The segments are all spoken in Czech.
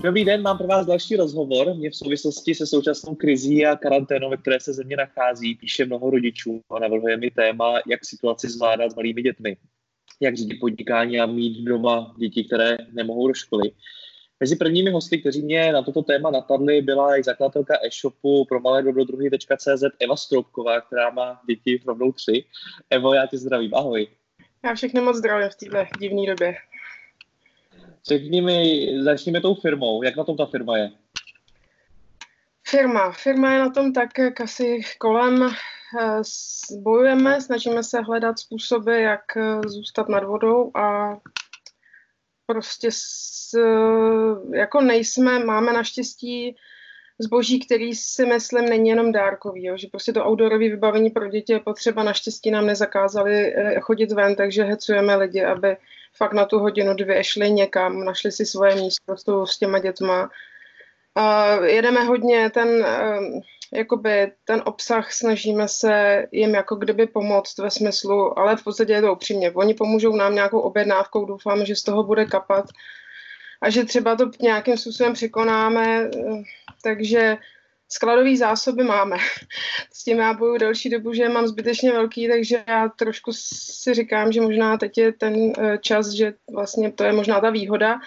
Dobrý den, mám pro vás další rozhovor. Mě v souvislosti se současnou krizí a karanténou, ve které se země nachází, píše mnoho rodičů a navrhuje mi téma, jak situaci zvládat s malými dětmi. Jak řídit podnikání a mít doma děti, které nemohou do školy. Mezi prvními hosty, kteří mě na toto téma napadli, byla i zakladatelka e-shopu pro malé dobrodruhy.cz Eva Stroubková, která má děti rovnou tři. Evo, já tě zdravím, ahoj. Já všechny moc zdravím v této divné době. Řekni mi, začněme tou firmou. Jak na tom ta firma je? Firma. Firma je na tom tak, jak asi kolem eh, bojujeme, snažíme se hledat způsoby, jak eh, zůstat nad vodou a prostě s, eh, jako nejsme, máme naštěstí zboží, který si myslím není jenom dárkový, jo? že prostě to outdoorové vybavení pro děti je potřeba, naštěstí nám nezakázali chodit ven, takže hecujeme lidi, aby fakt na tu hodinu, dvě šli někam, našli si svoje místo s, s těma dětma. Uh, jedeme hodně ten, jakoby ten obsah, snažíme se jim jako kdyby pomoct ve smyslu, ale v podstatě je to upřímně. Oni pomůžou nám nějakou objednávkou, doufáme, že z toho bude kapat a že třeba to nějakým způsobem překonáme, takže skladové zásoby máme. S tím já boju delší dobu, že mám zbytečně velký, takže já trošku si říkám, že možná teď je ten eh, čas, že vlastně to je možná ta výhoda.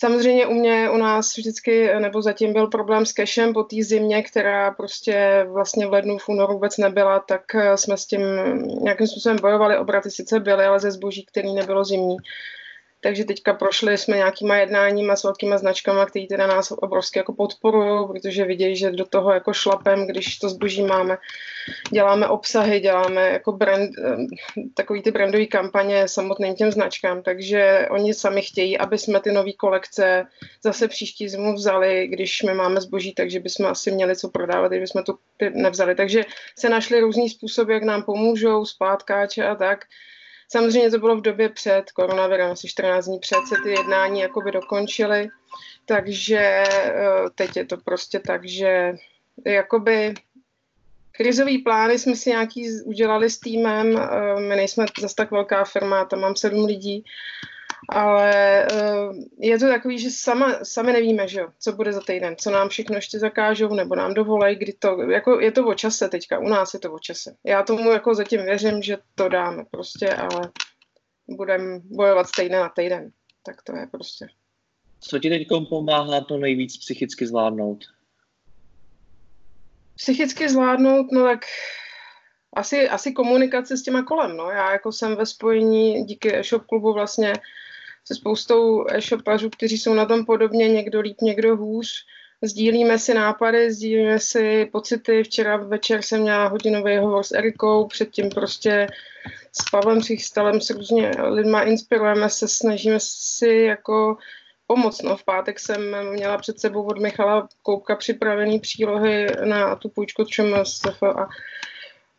Samozřejmě u mě, u nás vždycky, nebo zatím byl problém s cashem po té zimě, která prostě vlastně v lednu, v únoru vůbec nebyla, tak eh, jsme s tím nějakým způsobem bojovali. Obraty sice byly, ale ze zboží, který nebylo zimní. Takže teďka prošli jsme nějakýma jednáníma s velkýma značkama, který teda nás obrovsky jako podporují, protože vidějí, že do toho jako šlapem, když to zboží máme, děláme obsahy, děláme jako brand, eh, takový ty brandové kampaně samotným těm značkám, takže oni sami chtějí, aby jsme ty nové kolekce zase příští zimu vzali, když my máme zboží, takže bychom asi měli co prodávat, kdyby jsme to nevzali. Takže se našli různý způsoby, jak nám pomůžou, zpátkáče a tak. Samozřejmě to bylo v době před koronavirem, asi 14 dní před se ty jednání jakoby dokončily, takže eh, teď je to prostě tak, že jakoby krizový plány jsme si nějaký udělali s týmem, eh, my nejsme zase tak velká firma, tam mám sedm lidí, ale uh, je to takový, že sama, sami nevíme, že jo, co bude za týden, co nám všechno ještě zakážou, nebo nám dovolej, kdy to, jako je to o čase teďka, u nás je to o čase. Já tomu jako zatím věřím, že to dáme prostě, ale budeme bojovat týden na týden. Tak to je prostě. Co ti teď pomáhá to nejvíc psychicky zvládnout? Psychicky zvládnout, no tak asi, asi komunikace s těma kolem, no. Já jako jsem ve spojení díky e-shop klubu vlastně se spoustou e-shopařů, kteří jsou na tom podobně, někdo líp, někdo hůř. Sdílíme si nápady, sdílíme si pocity. Včera večer jsem měla hodinový hovor s Erikou, předtím prostě s Pavlem Přichstalem, s různě lidma inspirujeme se, snažíme si jako pomoct. No, v pátek jsem měla před sebou od Michala Koupka připravený přílohy na tu půjčku ČMSF a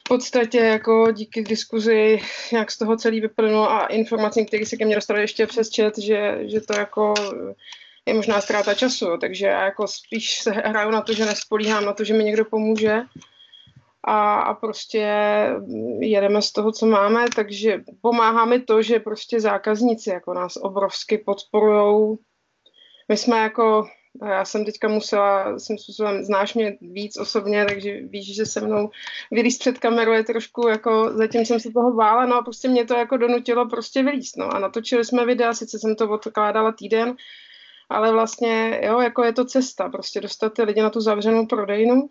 v podstatě jako díky diskuzi nějak z toho celý vyplynulo a informacím, které se ke mně dostaly ještě přes chat, že, že to jako je možná ztráta času, takže já jako spíš se hraju na to, že nespolíhám na to, že mi někdo pomůže a, a prostě jedeme z toho, co máme, takže pomáhá mi to, že prostě zákazníci jako nás obrovsky podporujou. My jsme jako já jsem teďka musela, jsem způsobem, znáš mě víc osobně, takže víš, že se mnou vylíst před kamerou je trošku jako, zatím jsem se toho bála, no a prostě mě to jako donutilo prostě vylíst, no. A natočili jsme videa, sice jsem to odkládala týden, ale vlastně, jo, jako je to cesta, prostě dostat ty lidi na tu zavřenou prodejnu,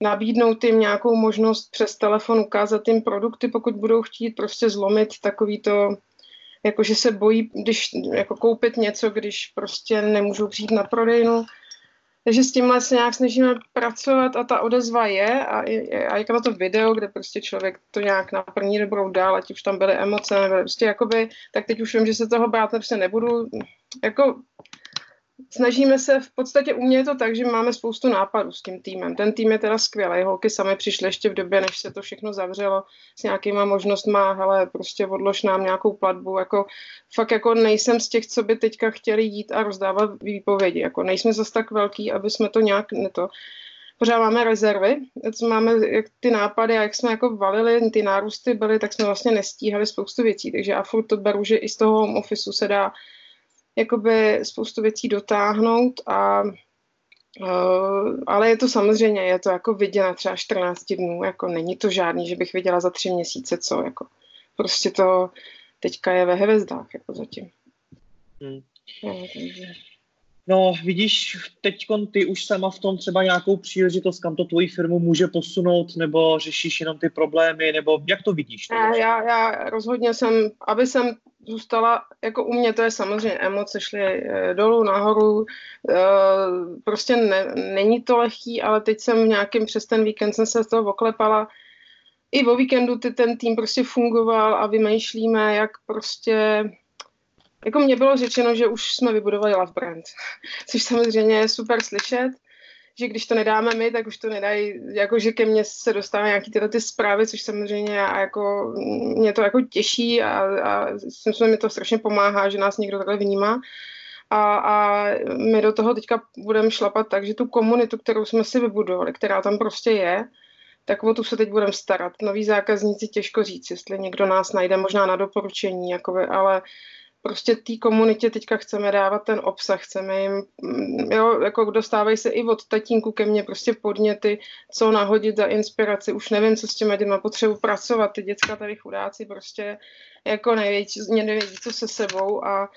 nabídnout jim nějakou možnost přes telefon ukázat jim produkty, pokud budou chtít prostě zlomit takový to jako že se bojí, když jako koupit něco, když prostě nemůžou přijít na prodejnu. Takže s tímhle se nějak snažíme pracovat a ta odezva je a, je, a jako na to video, kde prostě člověk to nějak na první dobrou dál, ať už tam byly emoce, nebo prostě jakoby, tak teď už vím, že se toho bát prostě nebudu. Jako snažíme se, v podstatě u mě je to tak, že máme spoustu nápadů s tím týmem. Ten tým je teda skvělý, holky sami přišly ještě v době, než se to všechno zavřelo s nějakýma možnostma, ale prostě odlož nám nějakou platbu, jako fakt jako nejsem z těch, co by teďka chtěli jít a rozdávat výpovědi, jako nejsme zase tak velký, aby jsme to nějak neto, pořád máme rezervy, co máme jak ty nápady a jak jsme jako valili, ty nárůsty byly, tak jsme vlastně nestíhali spoustu věcí, takže já furt to beru, že i z toho home officeu se dá jakoby spoustu věcí dotáhnout a Uh, ale je to samozřejmě, je to jako vidět na třeba 14 dnů, jako není to žádný, že bych viděla za tři měsíce co, jako prostě to teďka je ve hvězdách, jako zatím. Hmm. No, takže... No, vidíš, teď ty už sama v tom třeba nějakou příležitost, kam to tvoji firmu může posunout, nebo řešíš jenom ty problémy, nebo jak to vidíš? Ne, já, já rozhodně jsem, aby jsem zůstala, jako u mě to je samozřejmě, emoce šly eh, dolů, nahoru, eh, prostě ne, není to lehký, ale teď jsem v nějakým přes ten víkend jsem se z toho oklepala, i o víkendu ty, ten tým prostě fungoval a vymýšlíme, jak prostě jako mně bylo řečeno, že už jsme vybudovali love brand, což samozřejmě je super slyšet, že když to nedáme my, tak už to nedají, jako že ke mně se dostávají nějaký tyhle ty zprávy, což samozřejmě a jako mě to jako těší a, a myslím, že mi to strašně pomáhá, že nás někdo takhle vnímá. A, a my do toho teďka budeme šlapat tak, že tu komunitu, kterou jsme si vybudovali, která tam prostě je, tak o tu se teď budeme starat. Noví zákazníci těžko říct, jestli někdo nás najde možná na doporučení, jakoby, ale prostě té komunitě teďka chceme dávat ten obsah, chceme jim, mm, jo, jako dostávají se i od tatínku ke mně prostě podněty, co nahodit za inspiraci, už nevím, co s těmi dětma potřebuji pracovat, ty děcka tady chudáci prostě jako nevědí, nevědí, co se sebou a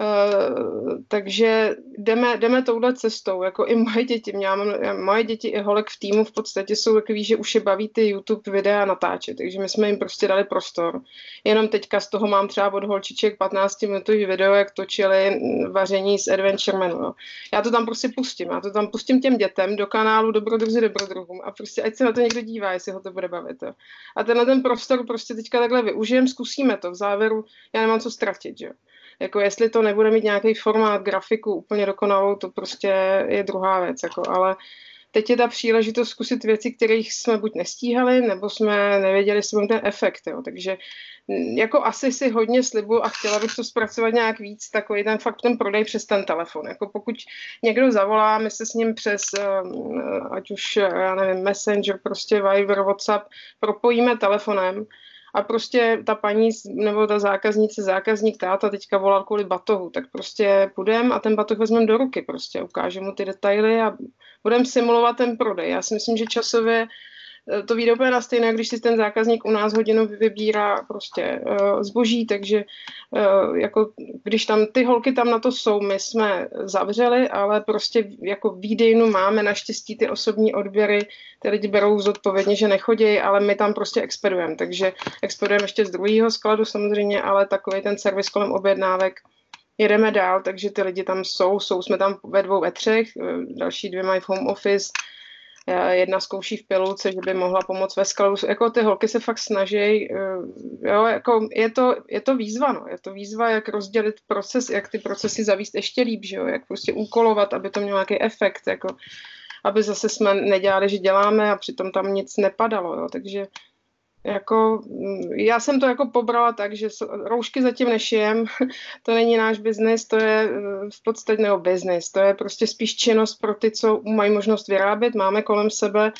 Uh, takže jdeme, jdeme touhle cestou, jako i moje děti, mě mám, moje děti i holek v týmu v podstatě jsou takový, že už je baví ty YouTube videa natáčet, takže my jsme jim prostě dali prostor. Jenom teďka z toho mám třeba od holčiček 15 minutový video, jak točili vaření z Adventure Menu. Jo. Já to tam prostě pustím, já to tam pustím těm dětem do kanálu Dobrodruzi dobrodruhům a prostě ať se na to někdo dívá, jestli ho to bude bavit. Jo. A tenhle ten prostor prostě teďka takhle využijem, zkusíme to, v závěru já nemám co ztratit, jo. Jako jestli to nebude mít nějaký formát, grafiku úplně dokonalou, to prostě je druhá věc, jako, ale teď je ta příležitost zkusit věci, kterých jsme buď nestíhali, nebo jsme nevěděli, jestli ten efekt, jo. takže mm, jako asi si hodně slibu a chtěla bych to zpracovat nějak víc, takový ten fakt ten prodej přes ten telefon. Jako pokud někdo zavolá, my se s ním přes, um, ať už, já nevím, Messenger, prostě Viber, WhatsApp, propojíme telefonem, a prostě ta paní nebo ta zákaznice, zákazník táta teďka volal kvůli batohu, tak prostě půjdeme a ten batoh vezmeme do ruky, prostě ukážeme mu ty detaily a budeme simulovat ten prodej. Já si myslím, že časově to vyjde úplně na stejné, když si ten zákazník u nás hodinu vybírá prostě uh, zboží, takže uh, jako když tam ty holky tam na to jsou, my jsme zavřeli, ale prostě jako výdejnu máme naštěstí ty osobní odběry, ty lidi berou zodpovědně, že nechodí, ale my tam prostě expedujeme, takže expedujeme ještě z druhého skladu samozřejmě, ale takový ten servis kolem objednávek jedeme dál, takže ty lidi tam jsou, jsou jsme tam ve dvou, ve třech, další dvě mají v home office, Eh, jedna zkouší v pilulce, že by mohla pomoct ve skladu. Jako ty holky se fakt snaží, eh, jo, jako je to, je to výzva, no. je to výzva, jak rozdělit proces, jak ty procesy zavíst ještě líp, že jo, jak prostě úkolovat, aby to mělo nějaký efekt, jako aby zase jsme nedělali, že děláme a přitom tam nic nepadalo, jo, takže jako, mm, já jsem to jako pobrala tak, že roušky zatím nešijem, to není náš biznis, to je eh, v podstatě nebo biznis, to je prostě spíš činnost pro ty, co mají možnost vyrábět. Máme kolem sebe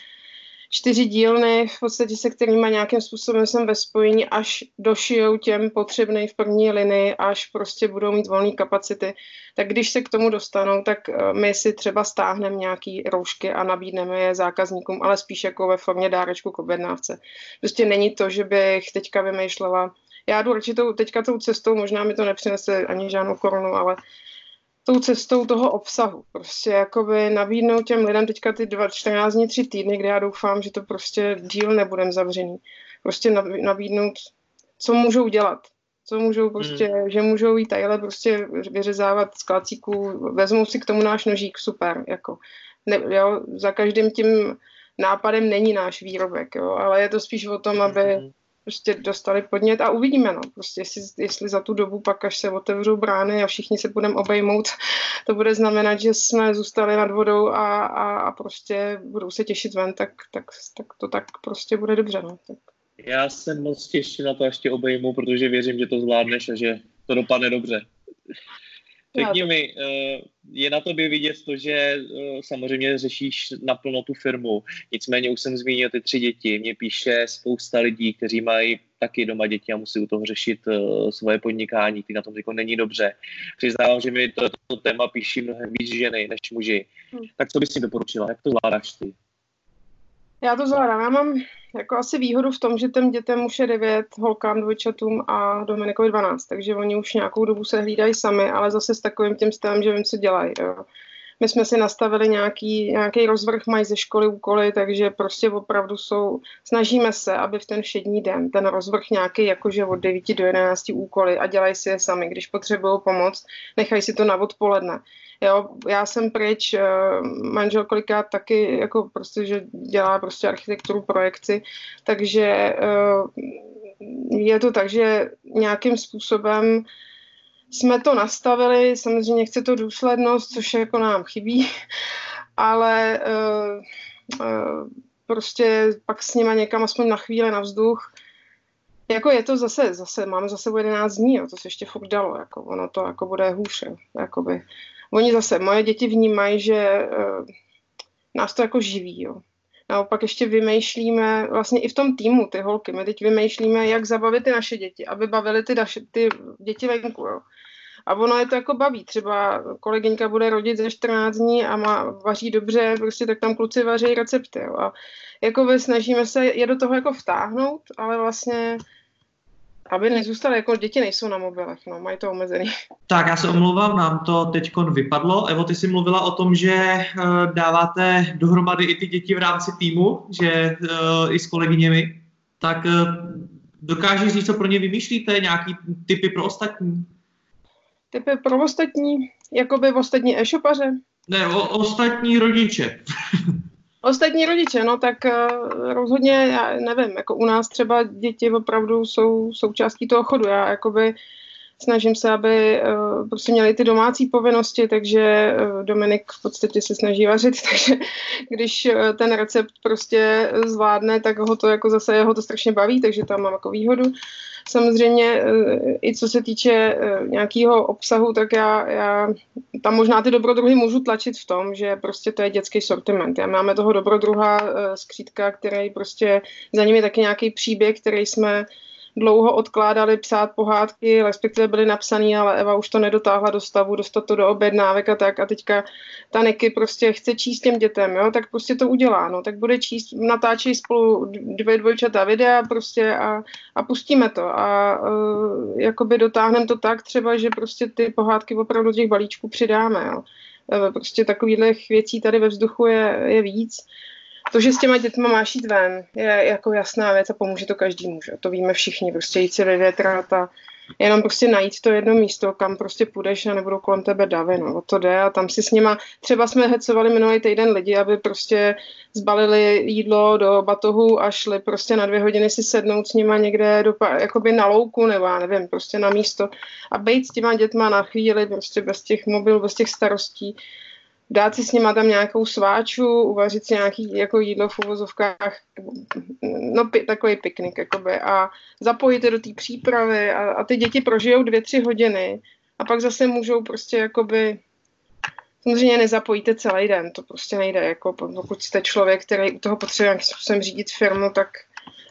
čtyři dílny, v podstatě se kterými nějakým způsobem jsem ve spojení, až došijou těm potřebným v první linii, až prostě budou mít volné kapacity. Tak když se k tomu dostanou, tak eh, my si třeba stáhneme nějaký roušky a nabídneme je zákazníkům, ale spíš jako ve formě dárečku k objednávce. Prostě není to, že bych teďka vymýšlela já jdu radši tou, teďka tou cestou, možná mi to nepřinese ani žádnou korunu, ale tou cestou toho obsahu. Prostě jakoby nabídnout těm lidem teďka ty dva, 14 dní, tři týdny, kde já doufám, že to prostě díl nebudem zavřený. Prostě nabídnout, co můžou dělat. Co můžou prostě, hmm. že můžou jít tadyhle prostě vyřezávat z klacíků, vezmou si k tomu náš nožík, super, jako. Ne, jo, za každým tím nápadem není náš výrobek, jo, ale je to spíš o tom, aby hmm prostě dostali podnět a uvidíme, no, prostě jestli, jestli za tu dobu pak, až se otevřou brány a všichni se budeme obejmout, to bude znamenat, že jsme zůstali nad vodou a, a, a prostě budou se těšit ven, tak, tak, tak to tak prostě bude dobře, no. Tak. Já se moc těším na to, až tě obejmu, protože věřím, že to zvládneš a že to dopadne dobře. Řekni mi, eh, je na tobě vidět to, že eh, samozřejmě řešíš naplno tu firmu, nicméně už jsem zmínil ty tři děti, mě píše spousta lidí, kteří mají taky doma děti a musí u toho řešit eh, svoje podnikání, ty na tom jako není dobře. Přiznávám, že mi to, to téma píší mnohem víc ženy než muži. Hmm. Tak co bys si doporučila, jak to zvládáš ty? Já to zvládám. Já mám jako asi výhodu v tom, že těm dětem už je 9, holkám, dvojčatům a Dominikovi 12, takže oni už nějakou dobu se hlídají sami, ale zase s takovým tím stavem, že vím, co dělají. Jo. My jsme si nastavili nějaký, nějaký rozvrh, mají ze školy úkoly, takže prostě opravdu jsou, snažíme se, aby v ten všední den ten rozvrh nějaký jakože od 9 do 11 úkoly a dělají si je sami, když potřebují pomoc, nechají si to na odpoledne. Jo, já jsem pryč, eh, manžel kolikrát taky jako prostě, že dělá prostě architekturu, projekci, takže eh, je to tak, že nějakým způsobem jsme to nastavili, samozřejmě chce to důslednost, což jako nám chybí, ale uh, prostě pak s nima někam aspoň na chvíli na vzduch, jako je to zase, zase máme zase 11 dní, jo, to se ještě furt dalo, jako ono to jako bude hůř, jakoby. Oni zase, moje děti vnímají, že uh, nás to jako živí, jo. Naopak ještě vymýšlíme, vlastně i v tom týmu ty holky, my teď vymýšlíme, jak zabavit ty naše děti, aby bavili ty, naše, ty děti venku, jo. A ono je to jako baví. Třeba kolegyňka bude rodit ze 14 dní a má, vaří dobře, prostě tak tam kluci vaří recepty. Jo. A jako by snažíme se je do toho jako vtáhnout, ale vlastně aby nezůstali, jako děti nejsou na mobilech, no, mají to omezený. Tak já se omlouvám, nám to teď vypadlo. Evo, ty jsi mluvila o tom, že uh, dáváte dohromady i ty děti v rámci týmu, že uh, i s kolegyněmi. Tak uh, dokážeš říct, co pro ně vymýšlíte, nějaký typy pro ostatní? Typy pro ostatní, jako by ostatní e-shopaře? Ne, o, ostatní rodiče. Ostatní rodiče, no tak uh, rozhodně, já nevím, jako u nás třeba děti opravdu jsou součástí toho chodu. Já jakoby snažím se, aby uh, prostě měli ty domácí povinnosti, takže uh, Dominik v podstatě se snaží vařit, takže když uh, ten recept prostě zvládne, tak ho to jako zase jeho to strašně baví, takže tam mám jako výhodu. Samozřejmě eh, i co se týče eh, nějakého obsahu, tak já, já tam možná ty dobrodruhy můžu tlačit v tom, že prostě to je dětský sortiment. Já máme toho dobrodruha eh, skřítka, který prostě za ním je taky nějaký příběh, který jsme dlouho odkládali psát pohádky, respektive byly napsaný, ale Eva už to nedotáhla do stavu, dostat to do objednávek a tak. A teďka ta Niky prostě chce číst těm dětem, jo, tak prostě to udělá, no, tak bude číst, natáčí spolu dvě dvojčatá videa prostě a, a pustíme to. A uh, jakoby dotáhneme to tak třeba, že prostě ty pohádky opravdu těch balíčků přidáme, jo. E, prostě takových věcí tady ve vzduchu je, je víc to, že s těma dětma máš jít ven, je jako jasná věc a pomůže to každému, že? To víme všichni, prostě jít si vyvětrat a jenom prostě najít to jedno místo, kam prostě půjdeš a nebudou kolem tebe davy, no, o to jde a tam si s nima, třeba jsme hecovali minulý týden lidi, aby prostě zbalili jídlo do batohu a šli prostě na dvě hodiny si sednout s nima někde do, jakoby na louku nebo já nevím, prostě na místo a být s těma dětma na chvíli prostě bez těch mobilů, bez těch starostí, dát si s nima tam nějakou sváču, uvařit si nějaký jako jídlo v uvozovkách, no pi, takový piknik, jakoby, a zapojit je do té přípravy a, a ty děti prožijou dvě, tři hodiny a pak zase můžou prostě jakoby Samozřejmě nezapojíte celý den, to prostě nejde, jako pokud jste člověk, který u toho potřebuje nějakým způsobem řídit firmu, tak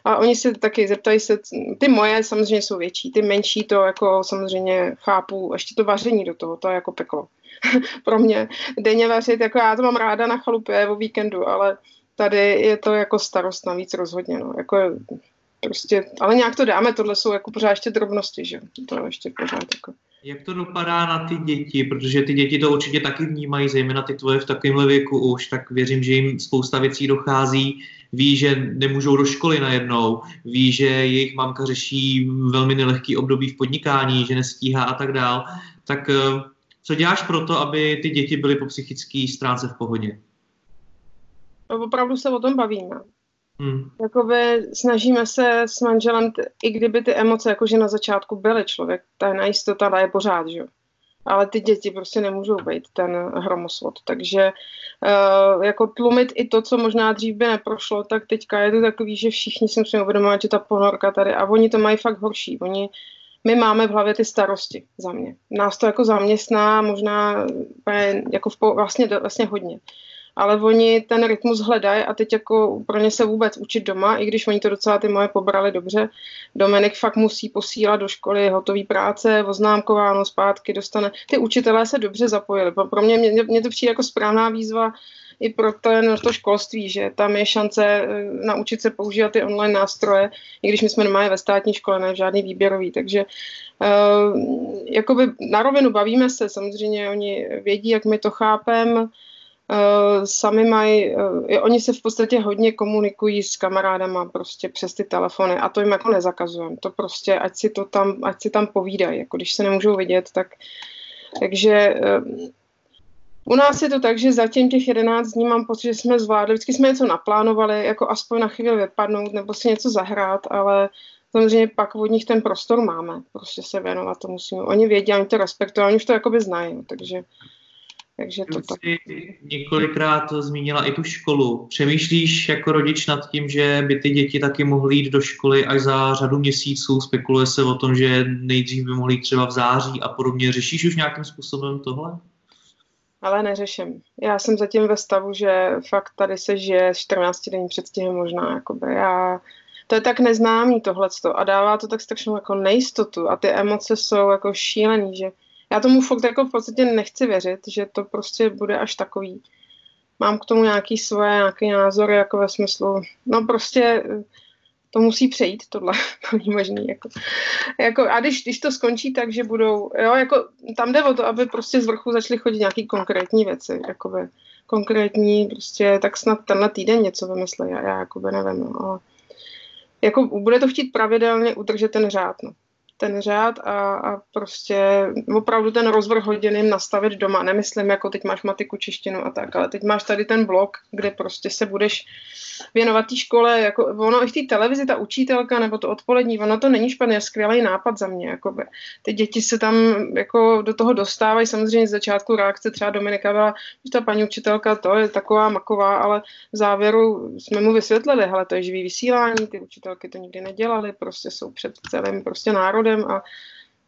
a oni se taky zeptají se, ty moje samozřejmě jsou větší, ty menší to jako samozřejmě chápu, ještě to vaření do toho, to je jako peklo. pro mě denně vařit, jako já to mám ráda na chalupě o víkendu, ale tady je to jako starost navíc rozhodně, no, jako prostě, ale nějak to dáme, tohle jsou jako pořád ještě drobnosti, že to je ještě pořád jako. Jak to dopadá na ty děti, protože ty děti to určitě taky vnímají, zejména ty tvoje v takovémhle věku už, tak věřím, že jim spousta věcí dochází, ví, že nemůžou do školy najednou, ví, že jejich mamka řeší velmi nelehký období v podnikání, že nestíhá a tak dál, tak eh, co děláš pro to, aby ty děti byly po psychické stránce v pohodě? Opravdu se o tom bavíme. Hmm. Jakoby snažíme se s manželem, i kdyby ty emoce jakože na začátku byly člověk, ta nejistota je pořád, že ale ty děti prostě nemůžou být ten hromosvod. Takže uh, jako tlumit i to, co možná dřív by neprošlo, tak teďka je to takový, že všichni si musíme uvědomovat, že ta ponorka tady, a oni to mají fakt horší. Oni, my máme v hlavě ty starosti za mě. Nás to jako zaměstná možná jako v, vlastně, vlastně hodně ale oni ten rytmus hledají a teď jako pro ně se vůbec učit doma, i když oni to docela ty moje pobrali dobře. Dominik fakt musí posílat do školy hotový práce, oznámkováno zpátky, dostane. Ty učitelé se dobře zapojili. Pro mě, mě, mě to přijde jako správná výzva i pro ten, to školství, že tam je šance eh, naučit se používat ty online nástroje, i když my jsme normálně ve státní škole, ne žádný výběrový, takže uh, jakoby na rovinu bavíme se, samozřejmě oni vědí, jak my to chápeme, Uh, sami mají, oni se v podstatě hodně komunikují s kamarádama prostě přes ty telefony a to jim jako nezakazujeme. To prostě, ať si to tam, ať si tam povídají, jako když se nemůžou vidět, tak takže u nás je to tak, že zatím těch 11 dní mám pocit, že jsme zvládli, vždycky jsme něco naplánovali, jako aspoň na chvíli vypadnout nebo si něco zahrát, ale samozřejmě pak od nich ten prostor máme, prostě se věnovat to musíme. Oni vědí, oni to respektují, oni už to jakoby znají, takže takže to tak. několikrát zmínila i tu školu. Přemýšlíš jako rodič nad tím, že by ty děti taky mohly jít do školy až za řadu měsíců? Spekuluje se o tom, že nejdřív by mohly jít třeba v září a podobně. Řešíš už nějakým způsobem tohle? Ale neřeším. Já jsem zatím ve stavu, že fakt tady se žije 14 denní předstihem možná. Jakoby. Já, to je tak neznámý tohleto a dává to tak strašnou jako nejistotu a ty emoce jsou jako šílený, že já tomu fakt jako v podstatě nechci věřit, že to prostě bude až takový. Mám k tomu nějaký svoje, nějaký názory, jako ve smyslu, no prostě to musí přejít, tohle, to není možný. Jako. Jako, a když, když to skončí tak, že budou, jo, jako tam jde o to, aby prostě z vrchu začaly chodit nějaký konkrétní věci, jakoby konkrétní, prostě tak snad tenhle týden něco vymyslí, já, já jakoby nevím, no, ale jako bude to chtít pravidelně udržet ten řád, no ten řád a, a prostě opravdu ten rozvrh hodin jim nastavit doma. Nemyslím, jako teď máš matiku, češtinu a tak, ale teď máš tady ten blok, kde prostě se budeš věnovat té škole, jako ono i v té televizi, ta učitelka nebo to odpolední, ono to není špatný, je skvělý nápad za mě, jakoby. Ty děti se tam jako do toho dostávají, samozřejmě z začátku reakce třeba Dominika byla, že ta paní učitelka to je taková maková, ale v závěru jsme mu vysvětlili, hele, to je živý vysílání, ty učitelky to nikdy nedělali, prostě jsou před celým prostě národem a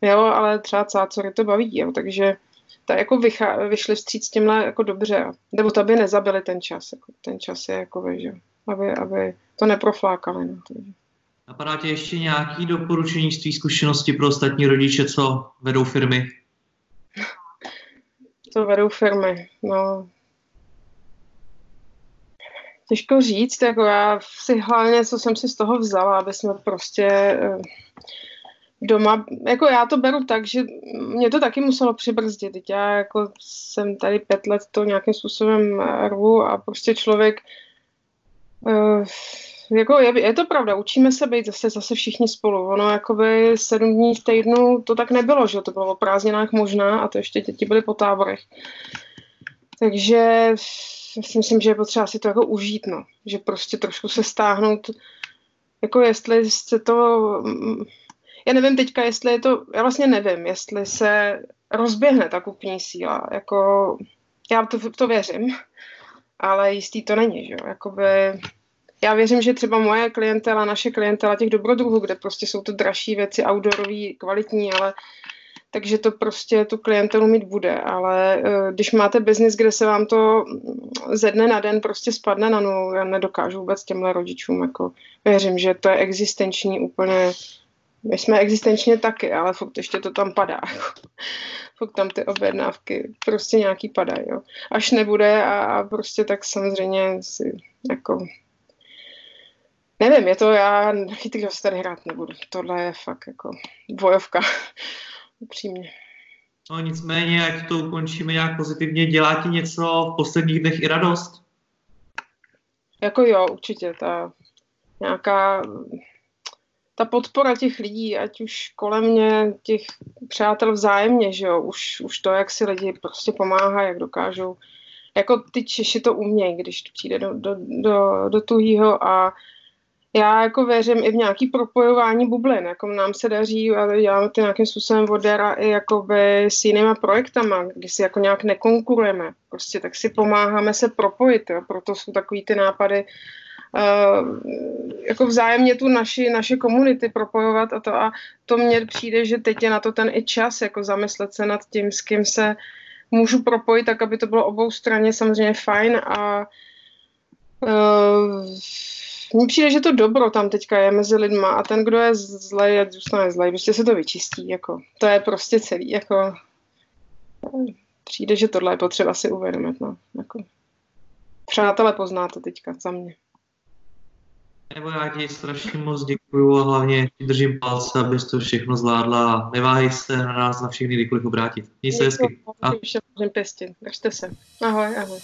jo, ale třeba cácory to baví, jo, takže ta jako vychá, vyšli vstříc tímhle jako dobře, nebo to by nezabili ten čas, jako, ten čas je jako, že aby, aby to neproflákali. No, takže. Napadá tě ještě nějaký doporučení z tvý zkušenosti pro ostatní rodiče, co vedou firmy? Co vedou firmy? No, těžko říct, jako já si hlavně, co jsem si z toho vzala, aby jsme prostě eh, doma, jako já to beru tak, že mě to taky muselo přibrzdit. Já jako jsem tady pět let to nějakým způsobem rvu a prostě člověk Uh, jako je, je to pravda, učíme se být zase, zase všichni spolu. Ono jakoby sedm dní v týdnu to tak nebylo, že to bylo o prázdninách možná a to ještě děti byly po táborech. Takže si myslím, že je potřeba si to jako užít, no. Že prostě trošku se stáhnout, jako jestli se to, já nevím teďka, jestli je to, já vlastně nevím, jestli se rozběhne ta kupní síla, jako já to, to věřím, ale jistý to není, že jo, jakoby já věřím, že třeba moje klientela, naše klientela těch dobrodruhů, kde prostě jsou to dražší věci, outdoorový, kvalitní, ale takže to prostě tu klientelu mít bude, ale uh, když máte biznis, kde se vám to ze dne na den prostě spadne na nulu, já nedokážu vůbec těmhle rodičům, jako věřím, že to je existenční úplně, my jsme existenčně taky, ale fakt ještě to tam padá. Jako fakt tam ty objednávky prostě nějaký padají, jo. Až nebude a, a prostě tak samozřejmě si jako Nevím, je to, já chytrý se tady hrát nebudu. Tohle je fakt jako bojovka, upřímně. No nicméně, ať to ukončíme nějak pozitivně, dělá ti něco v posledních dnech i radost? Jako jo, určitě, ta nějaká ta podpora těch lidí, ať už kolem mě, těch přátel vzájemně, že jo, už, už to, jak si lidi prostě pomáhají, jak dokážou. Jako ty Češi to umějí, když to přijde do, do, do, do tuhýho a já jako věřím i v nějaký propojování bublin, jako nám se daří, ale děláme to nějakým způsobem vodera i jakoby s jinýma projektama, kdy si jako nějak nekonkurujeme, prostě tak si pomáháme se propojit, jo? proto jsou takový ty nápady, uh, jako vzájemně tu naši, naše komunity propojovat a to. A to mně přijde, že teď je na to ten i čas, jako zamyslet se nad tím, s kým se můžu propojit, tak aby to bylo obou straně samozřejmě fajn. A uh, mně přijde, že to dobro tam teďka je mezi lidma. A ten, kdo je zlej, ať zůstane zlej, prostě se to vyčistí, jako, to je prostě celý, jako, přijde, že tohle je potřeba si uvědomit, no, jako, přátelé pozná to teďka za mě. Nebo já ti strašně moc děkuju a hlavně držím palce, abys to všechno zvládla a neváhej se na nás na všechny kdykoliv obrátit. Měj se hezky. Pěstě. Držte se. Ahoj, ahoj.